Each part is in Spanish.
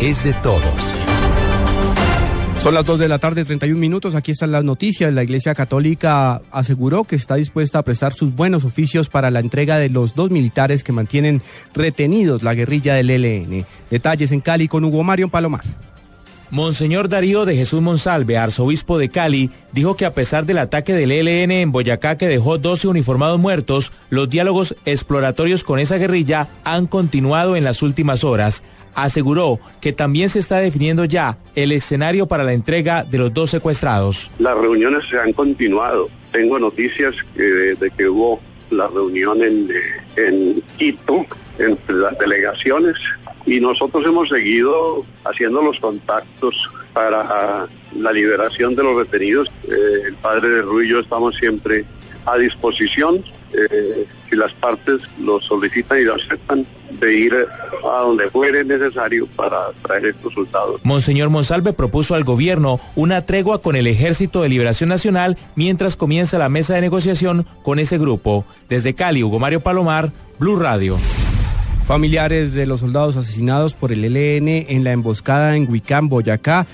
Es de todos. Son las 2 de la tarde, 31 minutos. Aquí están las noticias. La Iglesia Católica aseguró que está dispuesta a prestar sus buenos oficios para la entrega de los dos militares que mantienen retenidos la guerrilla del ELN. Detalles en Cali con Hugo Mario Palomar. Monseñor Darío de Jesús Monsalve, arzobispo de Cali, dijo que a pesar del ataque del ELN en Boyacá que dejó 12 uniformados muertos, los diálogos exploratorios con esa guerrilla han continuado en las últimas horas. Aseguró que también se está definiendo ya el escenario para la entrega de los dos secuestrados. Las reuniones se han continuado. Tengo noticias de, de que hubo la reunión en, en Quito entre las delegaciones y nosotros hemos seguido haciendo los contactos para la liberación de los retenidos. Eh, el padre de Ruiz y yo estamos siempre a disposición, eh, si las partes lo solicitan y lo aceptan, de ir a donde fuere necesario para traer estos resultados. Monseñor Monsalve propuso al gobierno una tregua con el Ejército de Liberación Nacional mientras comienza la mesa de negociación con ese grupo. Desde Cali, Hugo Mario Palomar, Blue Radio. Familiares de los soldados asesinados por el ELN en la emboscada en Huicán, Boyacá,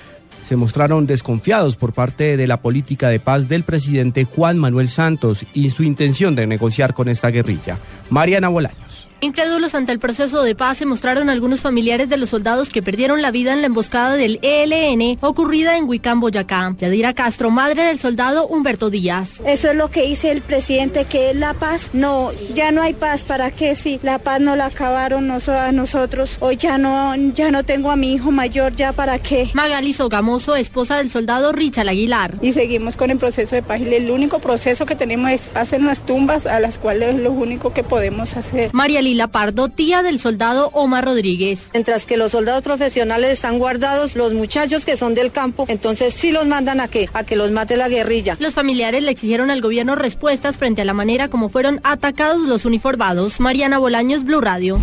se mostraron desconfiados por parte de la política de paz del presidente Juan Manuel Santos y su intención de negociar con esta guerrilla. Mariana Bolaño. Incrédulos ante el proceso de paz se mostraron algunos familiares de los soldados que perdieron la vida en la emboscada del ELN ocurrida en Huicán, Boyacá. Yadira Castro, madre del soldado Humberto Díaz. Eso es lo que dice el presidente, que es la paz. No, ya no hay paz. ¿Para qué? Si la paz no la acabaron a nosotros. Hoy ya no, ya no tengo a mi hijo mayor, ¿ya para qué? Magali Sogamoso, esposa del soldado Richard Aguilar. Y seguimos con el proceso de paz. Y el único proceso que tenemos es paz en las tumbas, a las cuales es lo único que podemos hacer. María Lila Pardo, tía del soldado Omar Rodríguez. Mientras que los soldados profesionales están guardados, los muchachos que son del campo, entonces sí los mandan a qué? A que los mate la guerrilla. Los familiares le exigieron al gobierno respuestas frente a la manera como fueron atacados los uniformados. Mariana Bolaños, Blue Radio.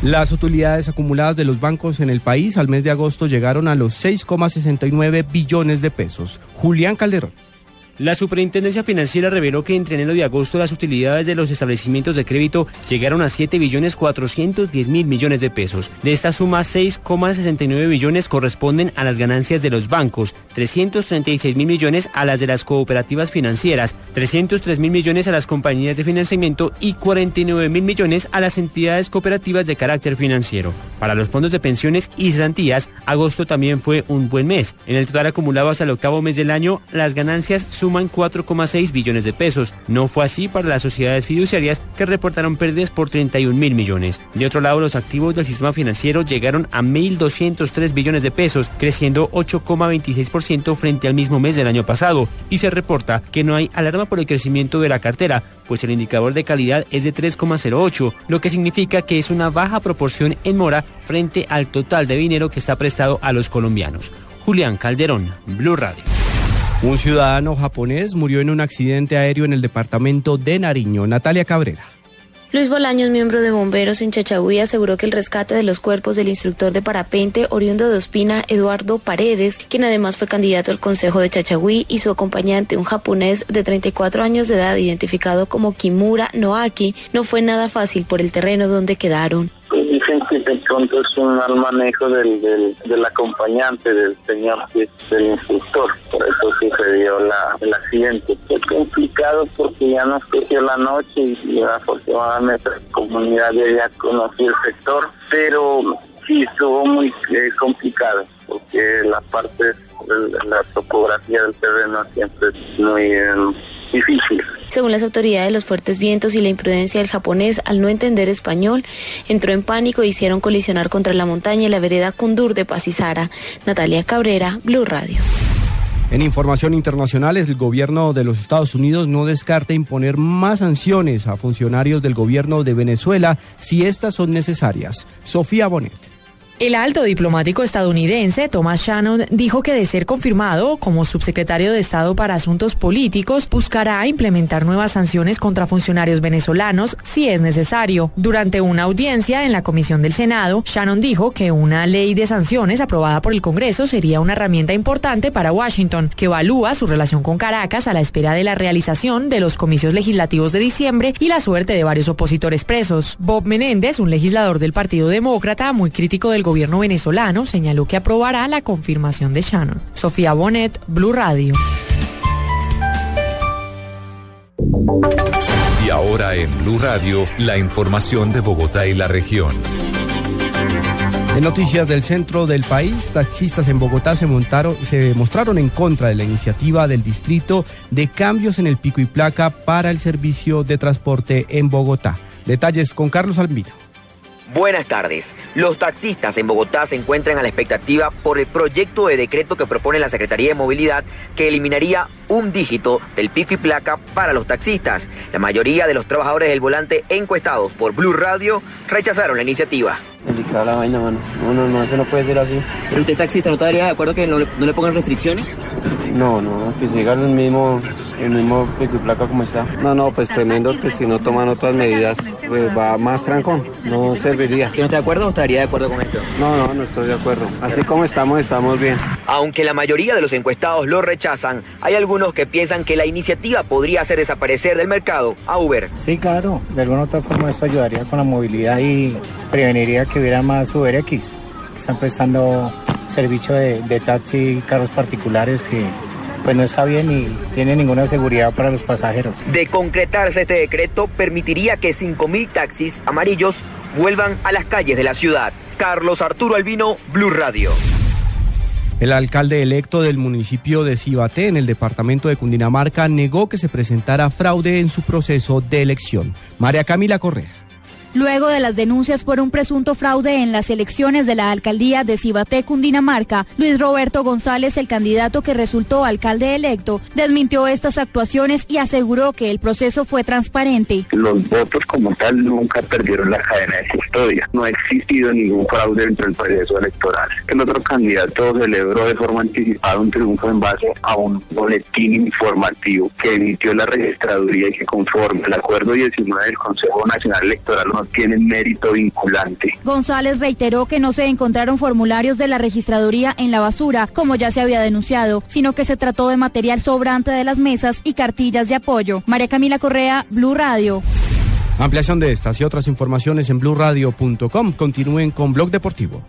Las utilidades acumuladas de los bancos en el país al mes de agosto llegaron a los 6,69 billones de pesos. Julián Calderón. La Superintendencia Financiera reveló que entre enero y agosto las utilidades de los establecimientos de crédito llegaron a 7 billones 410 mil millones de pesos. De esta suma, 6,69 billones corresponden a las ganancias de los bancos, 336 mil millones a las de las cooperativas financieras, 303 mil millones a las compañías de financiamiento y 49 mil millones a las entidades cooperativas de carácter financiero. Para los fondos de pensiones y cesantías, agosto también fue un buen mes. En el total acumulado hasta el octavo mes del año, las ganancias suman 4,6 billones de pesos. No fue así para las sociedades fiduciarias que reportaron pérdidas por 31 mil millones. De otro lado, los activos del sistema financiero llegaron a 1.203 billones de pesos, creciendo 8,26% frente al mismo mes del año pasado. Y se reporta que no hay alarma por el crecimiento de la cartera, pues el indicador de calidad es de 3,08, lo que significa que es una baja proporción en mora frente al total de dinero que está prestado a los colombianos. Julián Calderón, Blue Radio. Un ciudadano japonés murió en un accidente aéreo en el departamento de Nariño. Natalia Cabrera. Luis Bolaños, miembro de bomberos en Chachagüí, aseguró que el rescate de los cuerpos del instructor de parapente oriundo de Ospina, Eduardo Paredes, quien además fue candidato al Consejo de Chachagüí, y su acompañante, un japonés de 34 años de edad, identificado como Kimura Noaki, no fue nada fácil por el terreno donde quedaron dicen que de pronto es un mal manejo del, del, del acompañante, del señor que es el instructor. Por eso sucedió la, el accidente. Fue complicado porque ya nos cogió la noche y afortunadamente la comunidad ya conocía el sector, pero sí estuvo muy eh, complicado porque la parte, la topografía del terreno siempre es muy eh, difícil. Según las autoridades, los fuertes vientos y la imprudencia del japonés al no entender español entró en pánico e hicieron colisionar contra la montaña y la vereda Kundur de Pasisara. Natalia Cabrera, Blue Radio. En información internacional, el gobierno de los Estados Unidos no descarta imponer más sanciones a funcionarios del gobierno de Venezuela si estas son necesarias. Sofía Bonet. El alto diplomático estadounidense Thomas Shannon dijo que de ser confirmado como subsecretario de Estado para Asuntos Políticos, buscará implementar nuevas sanciones contra funcionarios venezolanos si es necesario. Durante una audiencia en la Comisión del Senado, Shannon dijo que una ley de sanciones aprobada por el Congreso sería una herramienta importante para Washington, que evalúa su relación con Caracas a la espera de la realización de los comicios legislativos de diciembre y la suerte de varios opositores presos. Bob Menéndez, un legislador del Partido Demócrata muy crítico del gobierno venezolano señaló que aprobará la confirmación de Shannon. Sofía Bonet, Blue Radio. Y ahora en Blue Radio, la información de Bogotá y la región. En noticias del centro del país, taxistas en Bogotá se, montaron, se mostraron en contra de la iniciativa del distrito de cambios en el pico y placa para el servicio de transporte en Bogotá. Detalles con Carlos Albino. Buenas tardes. Los taxistas en Bogotá se encuentran a la expectativa por el proyecto de decreto que propone la Secretaría de Movilidad que eliminaría un dígito del pico y placa para los taxistas. La mayoría de los trabajadores del volante encuestados por Blue Radio rechazaron la iniciativa. Delicada la vaina, mano. No, no, no, eso no puede ser así. ¿Pero usted taxista no estaría de acuerdo que no le, no le pongan restricciones? No, no, que siga el mismo, el mismo pico y placa como está. No, no, pues tremendo que si no toman otras medidas, pues va más trancón, no serviría. ¿Que no está de acuerdo o estaría de acuerdo con esto? No, no, no estoy de acuerdo. Así como estamos, estamos bien. Aunque la mayoría de los encuestados lo rechazan, hay algunos que piensan que la iniciativa podría hacer desaparecer del mercado a Uber. Sí, claro, de alguna otra forma esto ayudaría con la movilidad y preveniría que hubiera más UberX, que están prestando servicio de, de taxi y carros particulares que pues no está bien y tiene ninguna seguridad para los pasajeros. De concretarse este decreto, permitiría que 5.000 taxis amarillos vuelvan a las calles de la ciudad. Carlos Arturo Albino, Blue Radio. El alcalde electo del municipio de Cibaté, en el departamento de Cundinamarca, negó que se presentara fraude en su proceso de elección. María Camila Correa. Luego de las denuncias por un presunto fraude en las elecciones de la alcaldía de Cibaté, Cundinamarca, Luis Roberto González, el candidato que resultó alcalde electo, desmintió estas actuaciones y aseguró que el proceso fue transparente. Los votos como tal nunca perdieron la cadena de custodia. No ha existido ningún fraude dentro del proceso electoral. El otro candidato celebró de forma anticipada un triunfo en base a un boletín informativo que emitió la registraduría y que conforme al acuerdo 19 del Consejo Nacional Electoral no tienen mérito vinculante. González reiteró que no se encontraron formularios de la registraduría en la basura, como ya se había denunciado, sino que se trató de material sobrante de las mesas y cartillas de apoyo. María Camila Correa, Blue Radio. Ampliación de estas y otras informaciones en blurradio.com. Continúen con Blog Deportivo.